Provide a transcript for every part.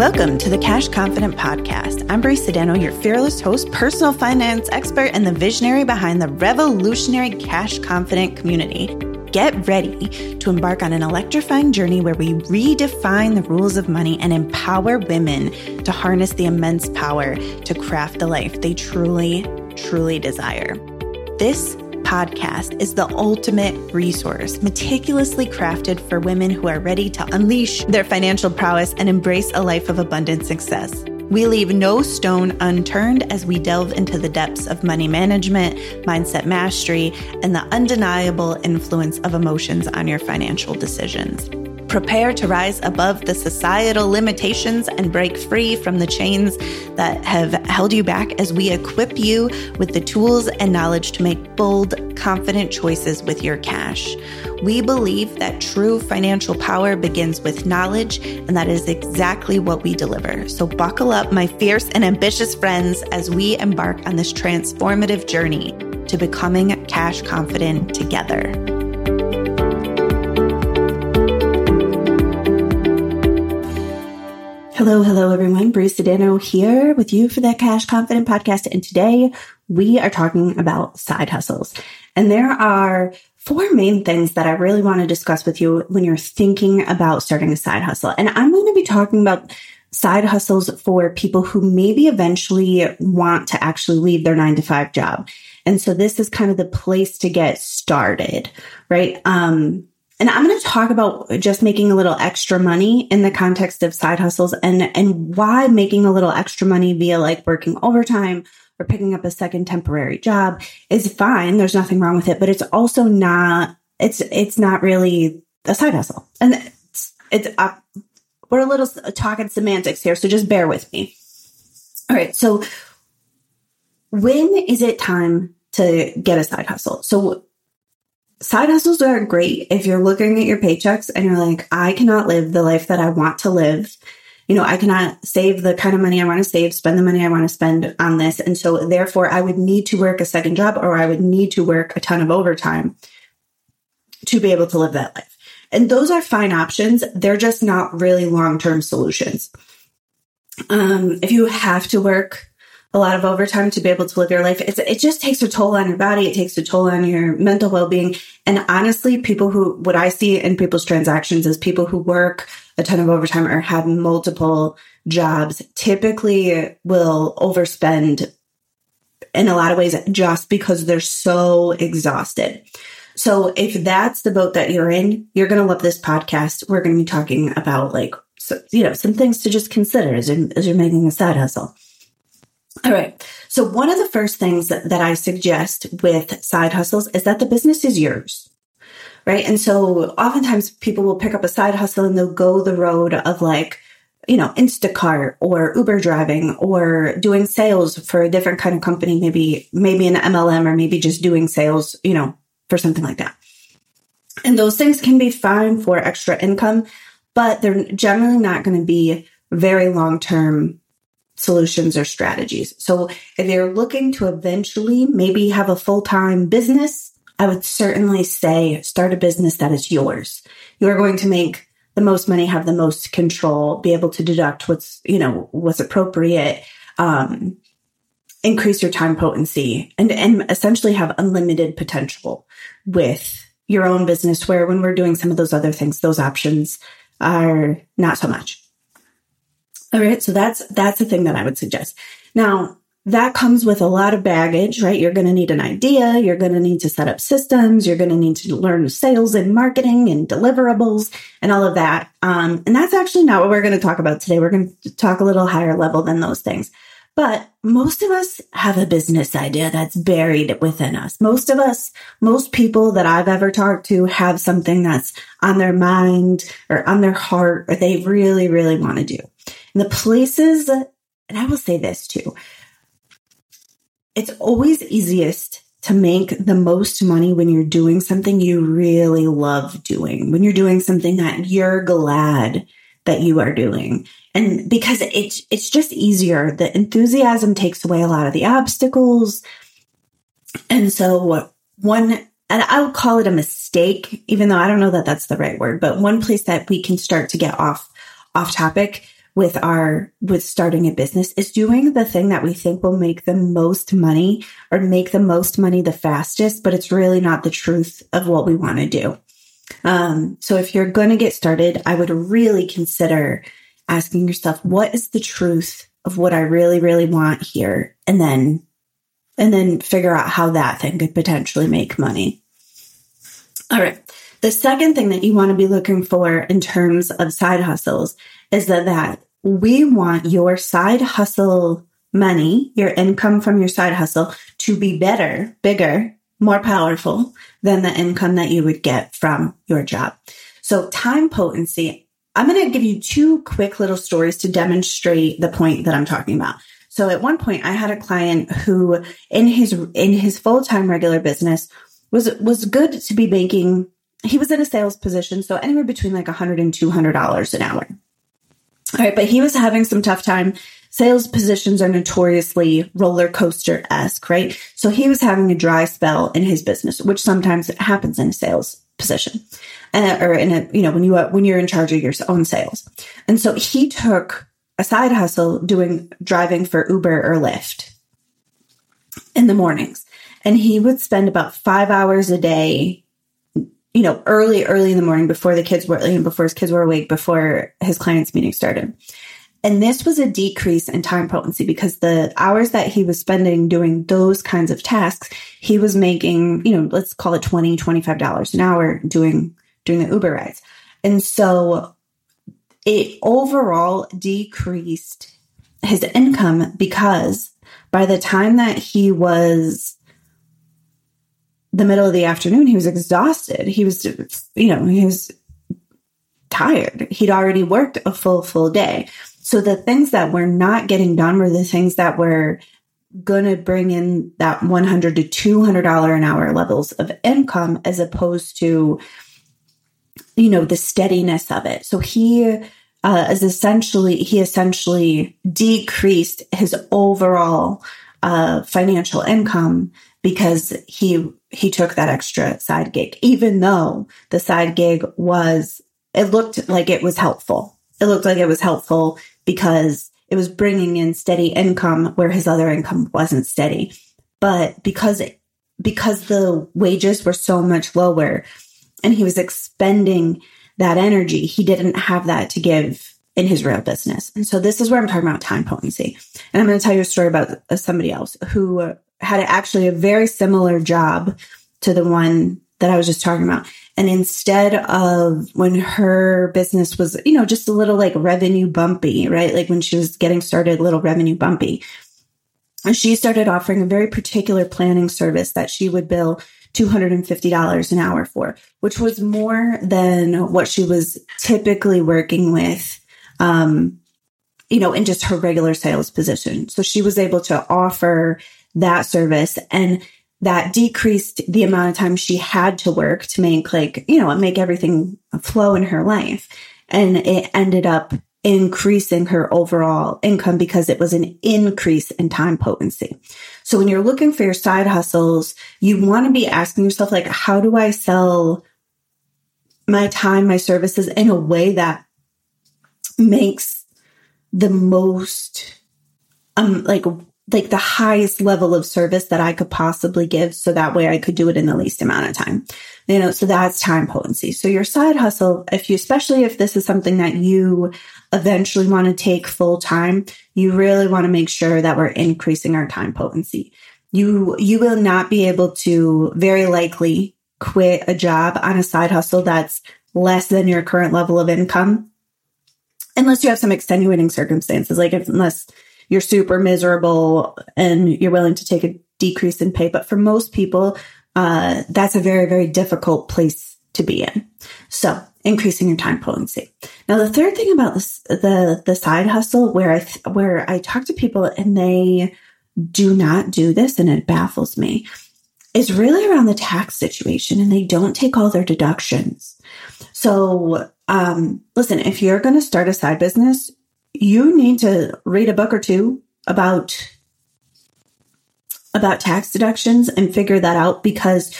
Welcome to the Cash Confident Podcast. I'm Brie Sedano, your fearless host, personal finance expert, and the visionary behind the revolutionary Cash Confident community. Get ready to embark on an electrifying journey where we redefine the rules of money and empower women to harness the immense power to craft the life they truly, truly desire. This podcast is the ultimate resource, meticulously crafted for women who are ready to unleash their financial prowess and embrace a life of abundant success. We leave no stone unturned as we delve into the depths of money management, mindset mastery, and the undeniable influence of emotions on your financial decisions. Prepare to rise above the societal limitations and break free from the chains that have held you back as we equip you with the tools and knowledge to make bold, confident choices with your cash. We believe that true financial power begins with knowledge, and that is exactly what we deliver. So, buckle up, my fierce and ambitious friends, as we embark on this transformative journey to becoming cash confident together. Hello, hello, everyone. Brie Sedano here with you for the Cash Confident podcast. And today we are talking about side hustles. And there are four main things that I really want to discuss with you when you're thinking about starting a side hustle. And I'm going to be talking about side hustles for people who maybe eventually want to actually leave their nine to five job. And so this is kind of the place to get started, right? Um, and I'm going to talk about just making a little extra money in the context of side hustles and, and why making a little extra money via like working overtime or picking up a second temporary job is fine. There's nothing wrong with it, but it's also not, it's, it's not really a side hustle. And it's, it's, uh, we're a little talking semantics here. So just bear with me. All right. So when is it time to get a side hustle? So side hustles are great if you're looking at your paychecks and you're like, I cannot live the life that I want to live. You know, I cannot save the kind of money I want to save, spend the money I want to spend on this. And so therefore I would need to work a second job or I would need to work a ton of overtime to be able to live that life. And those are fine options. They're just not really long-term solutions. Um, if you have to work a lot of overtime to be able to live your life. It's, it just takes a toll on your body. It takes a toll on your mental well-being. And honestly, people who, what I see in people's transactions is people who work a ton of overtime or have multiple jobs typically will overspend in a lot of ways just because they're so exhausted. So if that's the boat that you're in, you're going to love this podcast. We're going to be talking about like, so, you know, some things to just consider as you're, as you're making a side hustle. All right. So one of the first things that, that I suggest with side hustles is that the business is yours. Right. And so oftentimes people will pick up a side hustle and they'll go the road of like, you know, Instacart or Uber driving or doing sales for a different kind of company, maybe, maybe an MLM or maybe just doing sales, you know, for something like that. And those things can be fine for extra income, but they're generally not going to be very long term solutions or strategies. So if you're looking to eventually maybe have a full time business, I would certainly say start a business that is yours. You are going to make the most money, have the most control, be able to deduct what's, you know, what's appropriate, um, increase your time potency and, and essentially have unlimited potential with your own business where when we're doing some of those other things, those options are not so much. All right. So that's, that's the thing that I would suggest. Now, that comes with a lot of baggage, right? You're going to need an idea. You're going to need to set up systems. You're going to need to learn sales and marketing and deliverables and all of that. Um, and that's actually not what we're going to talk about today. We're going to talk a little higher level than those things. But most of us have a business idea that's buried within us. Most of us, most people that I've ever talked to have something that's on their mind or on their heart or they really, really want to do. And the places, and I will say this too, it's always easiest to make the most money when you're doing something you really love doing, when you're doing something that you're glad that you are doing. And because it's, it's just easier. The enthusiasm takes away a lot of the obstacles. And so one, and I would call it a mistake, even though I don't know that that's the right word, but one place that we can start to get off, off topic with our with starting a business is doing the thing that we think will make the most money or make the most money the fastest but it's really not the truth of what we want to do. Um, so if you're going to get started i would really consider asking yourself what is the truth of what i really really want here? And then and then figure out how that thing could potentially make money. All right. The second thing that you want to be looking for in terms of side hustles is that, that we want your side hustle money, your income from your side hustle to be better, bigger, more powerful than the income that you would get from your job. So time potency, I'm going to give you two quick little stories to demonstrate the point that I'm talking about. So at one point I had a client who in his in his full-time regular business was was good to be making he was in a sales position, so anywhere between like 100 and 200 dollars an hour. All right, but he was having some tough time. Sales positions are notoriously roller coaster esque, right? So he was having a dry spell in his business, which sometimes happens in a sales position, uh, or in a you know when you when you're in charge of your own sales. And so he took a side hustle doing driving for Uber or Lyft in the mornings, and he would spend about five hours a day you know, early, early in the morning before the kids were, you know, before his kids were awake, before his clients meeting started. And this was a decrease in time potency because the hours that he was spending doing those kinds of tasks, he was making, you know, let's call it 20, $25 an hour doing, doing the Uber rides. And so it overall decreased his income because by the time that he was the middle of the afternoon, he was exhausted. He was, you know, he was tired. He'd already worked a full, full day. So the things that were not getting done were the things that were going to bring in that 100 to $200 an hour levels of income as opposed to, you know, the steadiness of it. So he, uh, is essentially, he essentially decreased his overall, uh, financial income because he he took that extra side gig, even though the side gig was, it looked like it was helpful. It looked like it was helpful because it was bringing in steady income where his other income wasn't steady. But because, it, because the wages were so much lower and he was expending that energy, he didn't have that to give in his real business. And so this is where I'm talking about time potency. And I'm going to tell you a story about uh, somebody else who had actually a very similar job to the one that I was just talking about. And instead of when her business was, you know, just a little like revenue bumpy, right? Like when she was getting started, a little revenue bumpy, she started offering a very particular planning service that she would bill $250 an hour for, which was more than what she was typically working with, um, you know, in just her regular sales position. So she was able to offer that service and that decreased the amount of time she had to work to make like, you know, make everything flow in her life. And it ended up increasing her overall income because it was an increase in time potency. So when you're looking for your side hustles, you want to be asking yourself, like, how do I sell my time, my services in a way that makes the most, um, like like the highest level of service that I could possibly give. So that way I could do it in the least amount of time. You know, so that's time potency. So your side hustle, if you, especially if this is something that you eventually want to take full time, you really want to make sure that we're increasing our time potency. You, you will not be able to very likely quit a job on a side hustle that's less than your current level of income unless you have some extenuating circumstances, like if, unless you're super miserable and you're willing to take a decrease in pay. But for most people, uh, that's a very, very difficult place to be in. So increasing your time potency. Now, the third thing about this, the, the side hustle where I, th- where I talk to people and they do not do this and it baffles me is really around the tax situation and they don't take all their deductions. So, um, listen, if you're going to start a side business, you need to read a book or two about about tax deductions and figure that out because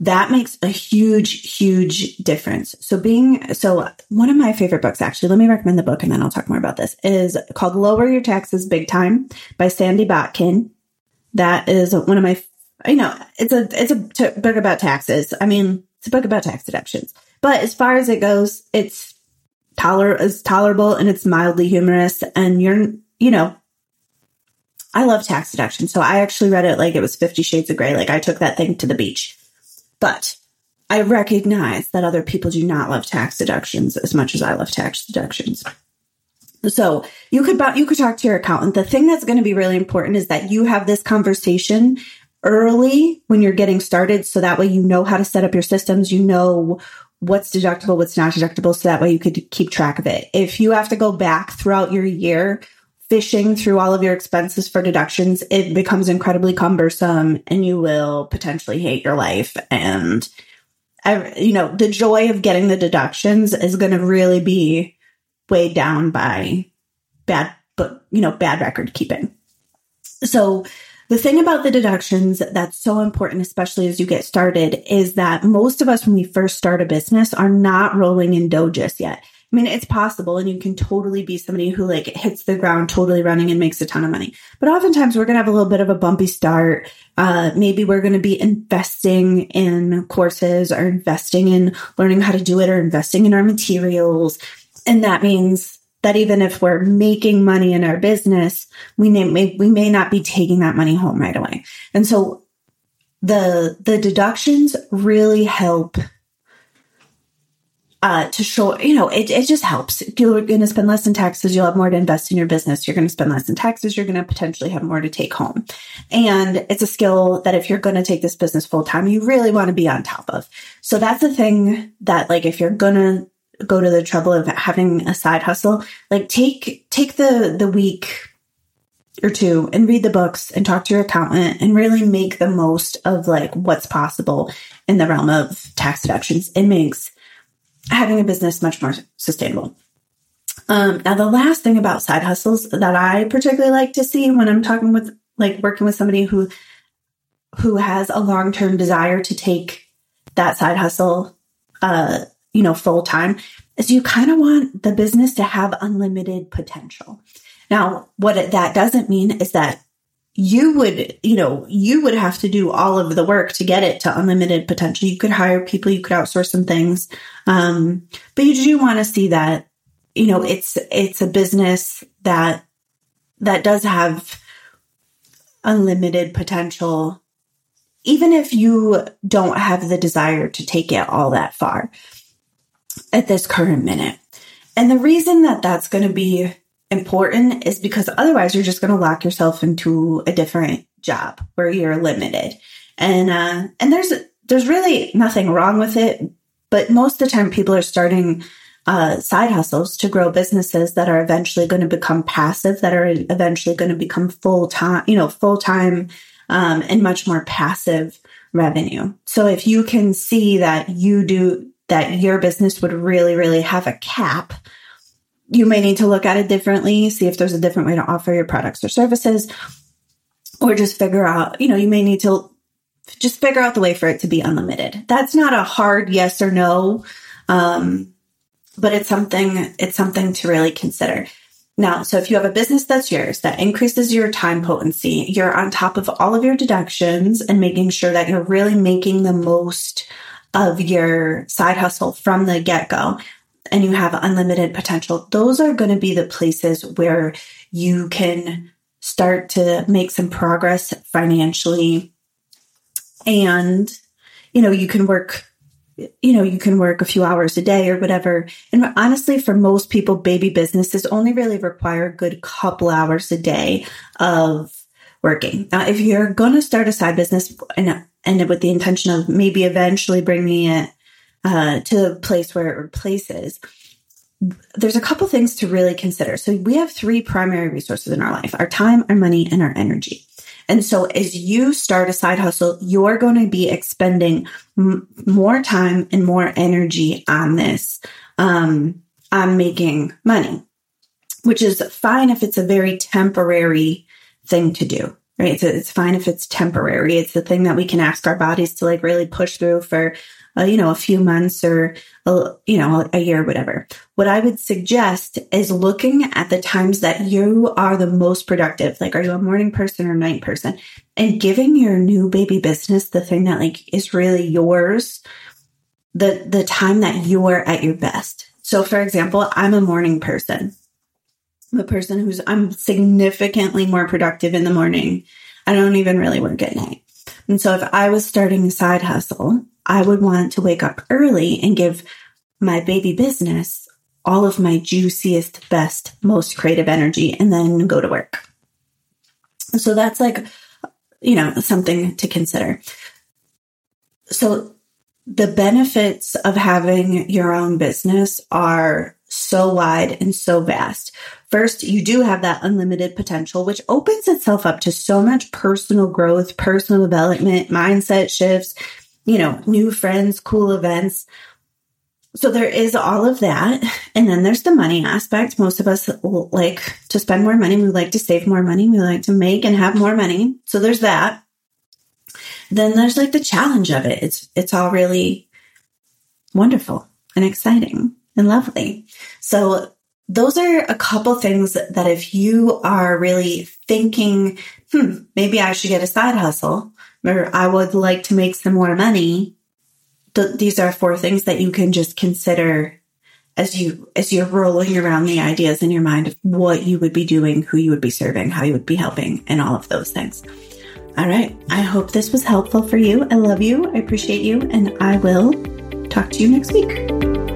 that makes a huge, huge difference. So being, so one of my favorite books, actually, let me recommend the book and then I'll talk more about this is called Lower Your Taxes Big Time by Sandy Botkin. That is one of my, you know, it's a, it's a t- book about taxes. I mean, it's a book about tax deductions, but as far as it goes, it's toler, is tolerable and it's mildly humorous and you're, you know, I love tax deduction. So I actually read it like it was 50 shades of gray. Like I took that thing to the beach but I recognize that other people do not love tax deductions as much as I love tax deductions. So you could you could talk to your accountant. The thing that's going to be really important is that you have this conversation early when you're getting started, so that way you know how to set up your systems. You know what's deductible, what's not deductible, so that way you could keep track of it. If you have to go back throughout your year fishing through all of your expenses for deductions, it becomes incredibly cumbersome and you will potentially hate your life. And, you know, the joy of getting the deductions is going to really be weighed down by bad, but, you know, bad record keeping. So, the thing about the deductions that's so important, especially as you get started, is that most of us, when we first start a business, are not rolling in just yet. I mean, it's possible and you can totally be somebody who like hits the ground totally running and makes a ton of money. But oftentimes we're going to have a little bit of a bumpy start. Uh, maybe we're going to be investing in courses or investing in learning how to do it or investing in our materials. And that means that even if we're making money in our business, we may, we may not be taking that money home right away. And so the, the deductions really help uh, to show, you know, it, it just helps. You're going to spend less in taxes. You'll have more to invest in your business. You're going to spend less in taxes. You're going to potentially have more to take home. And it's a skill that if you're going to take this business full time, you really want to be on top of. So that's the thing that like, if you're going to go to the trouble of having a side hustle, like take, take the, the week or two and read the books and talk to your accountant and really make the most of like what's possible in the realm of tax deductions. It makes having a business much more sustainable. Um, now, the last thing about side hustles that I particularly like to see when I'm talking with, like, working with somebody who who has a long term desire to take that side hustle, uh, you know, full time, is you kind of want the business to have unlimited potential. Now, what that doesn't mean is that you would, you know, you would have to do all of the work to get it to unlimited potential. You could hire people, you could outsource some things. Um, but you do want to see that, you know, it's, it's a business that, that does have unlimited potential, even if you don't have the desire to take it all that far at this current minute. And the reason that that's going to be important is because otherwise you're just going to lock yourself into a different job where you're limited. And, uh, and there's, there's really nothing wrong with it. But most of the time people are starting, uh, side hustles to grow businesses that are eventually going to become passive, that are eventually going to become full time, you know, full time, um, and much more passive revenue. So if you can see that you do, that your business would really, really have a cap you may need to look at it differently, see if there's a different way to offer your products or services, or just figure out, you know, you may need to just figure out the way for it to be unlimited. That's not a hard yes or no. Um, but it's something, it's something to really consider. Now, so if you have a business that's yours that increases your time potency, you're on top of all of your deductions and making sure that you're really making the most of your side hustle from the get go and you have unlimited potential, those are going to be the places where you can start to make some progress financially. And, you know, you can work, you know, you can work a few hours a day or whatever. And honestly, for most people, baby businesses only really require a good couple hours a day of working. Now, if you're going to start a side business and, and with the intention of maybe eventually bringing it uh, to a place where it replaces, there's a couple things to really consider. So we have three primary resources in our life, our time, our money, and our energy. And so as you start a side hustle, you're going to be expending m- more time and more energy on this, um, on making money, which is fine if it's a very temporary thing to do. right? So it's fine if it's temporary. It's the thing that we can ask our bodies to like really push through for, uh, you know, a few months or, a, you know, a year, whatever. What I would suggest is looking at the times that you are the most productive. Like, are you a morning person or night person? And giving your new baby business the thing that like is really yours, the, the time that you're at your best. So for example, I'm a morning person. A person who's, I'm significantly more productive in the morning. I don't even really work at night. And so if I was starting a side hustle, I would want to wake up early and give my baby business all of my juiciest, best, most creative energy and then go to work. So that's like, you know, something to consider. So the benefits of having your own business are so wide and so vast. First, you do have that unlimited potential, which opens itself up to so much personal growth, personal development, mindset shifts, you know, new friends, cool events. So there is all of that. And then there's the money aspect. Most of us like to spend more money. We like to save more money. We like to make and have more money. So there's that then there's like the challenge of it. It's, it's all really wonderful and exciting and lovely. So those are a couple things that if you are really thinking, hmm, maybe I should get a side hustle or I would like to make some more money. Th- these are four things that you can just consider as you as you're rolling around the ideas in your mind of what you would be doing, who you would be serving, how you would be helping, and all of those things. All right. I hope this was helpful for you. I love you. I appreciate you. And I will talk to you next week.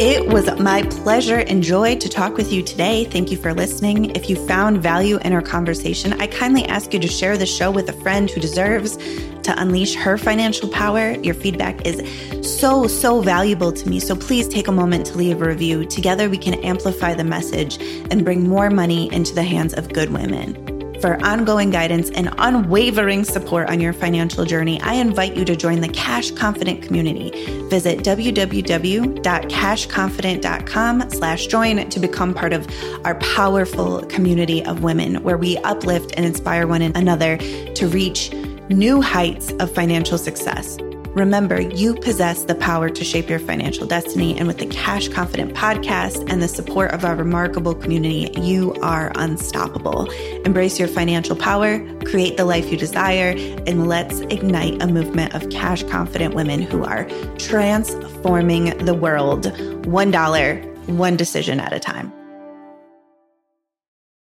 It was my pleasure and joy to talk with you today. Thank you for listening. If you found value in our conversation, I kindly ask you to share the show with a friend who deserves to unleash her financial power. Your feedback is so, so valuable to me. So please take a moment to leave a review. Together, we can amplify the message and bring more money into the hands of good women. For ongoing guidance and unwavering support on your financial journey, I invite you to join the Cash Confident community. Visit www.cashconfident.com slash join to become part of our powerful community of women where we uplift and inspire one another to reach new heights of financial success. Remember, you possess the power to shape your financial destiny. And with the Cash Confident podcast and the support of our remarkable community, you are unstoppable. Embrace your financial power, create the life you desire, and let's ignite a movement of cash confident women who are transforming the world one dollar, one decision at a time.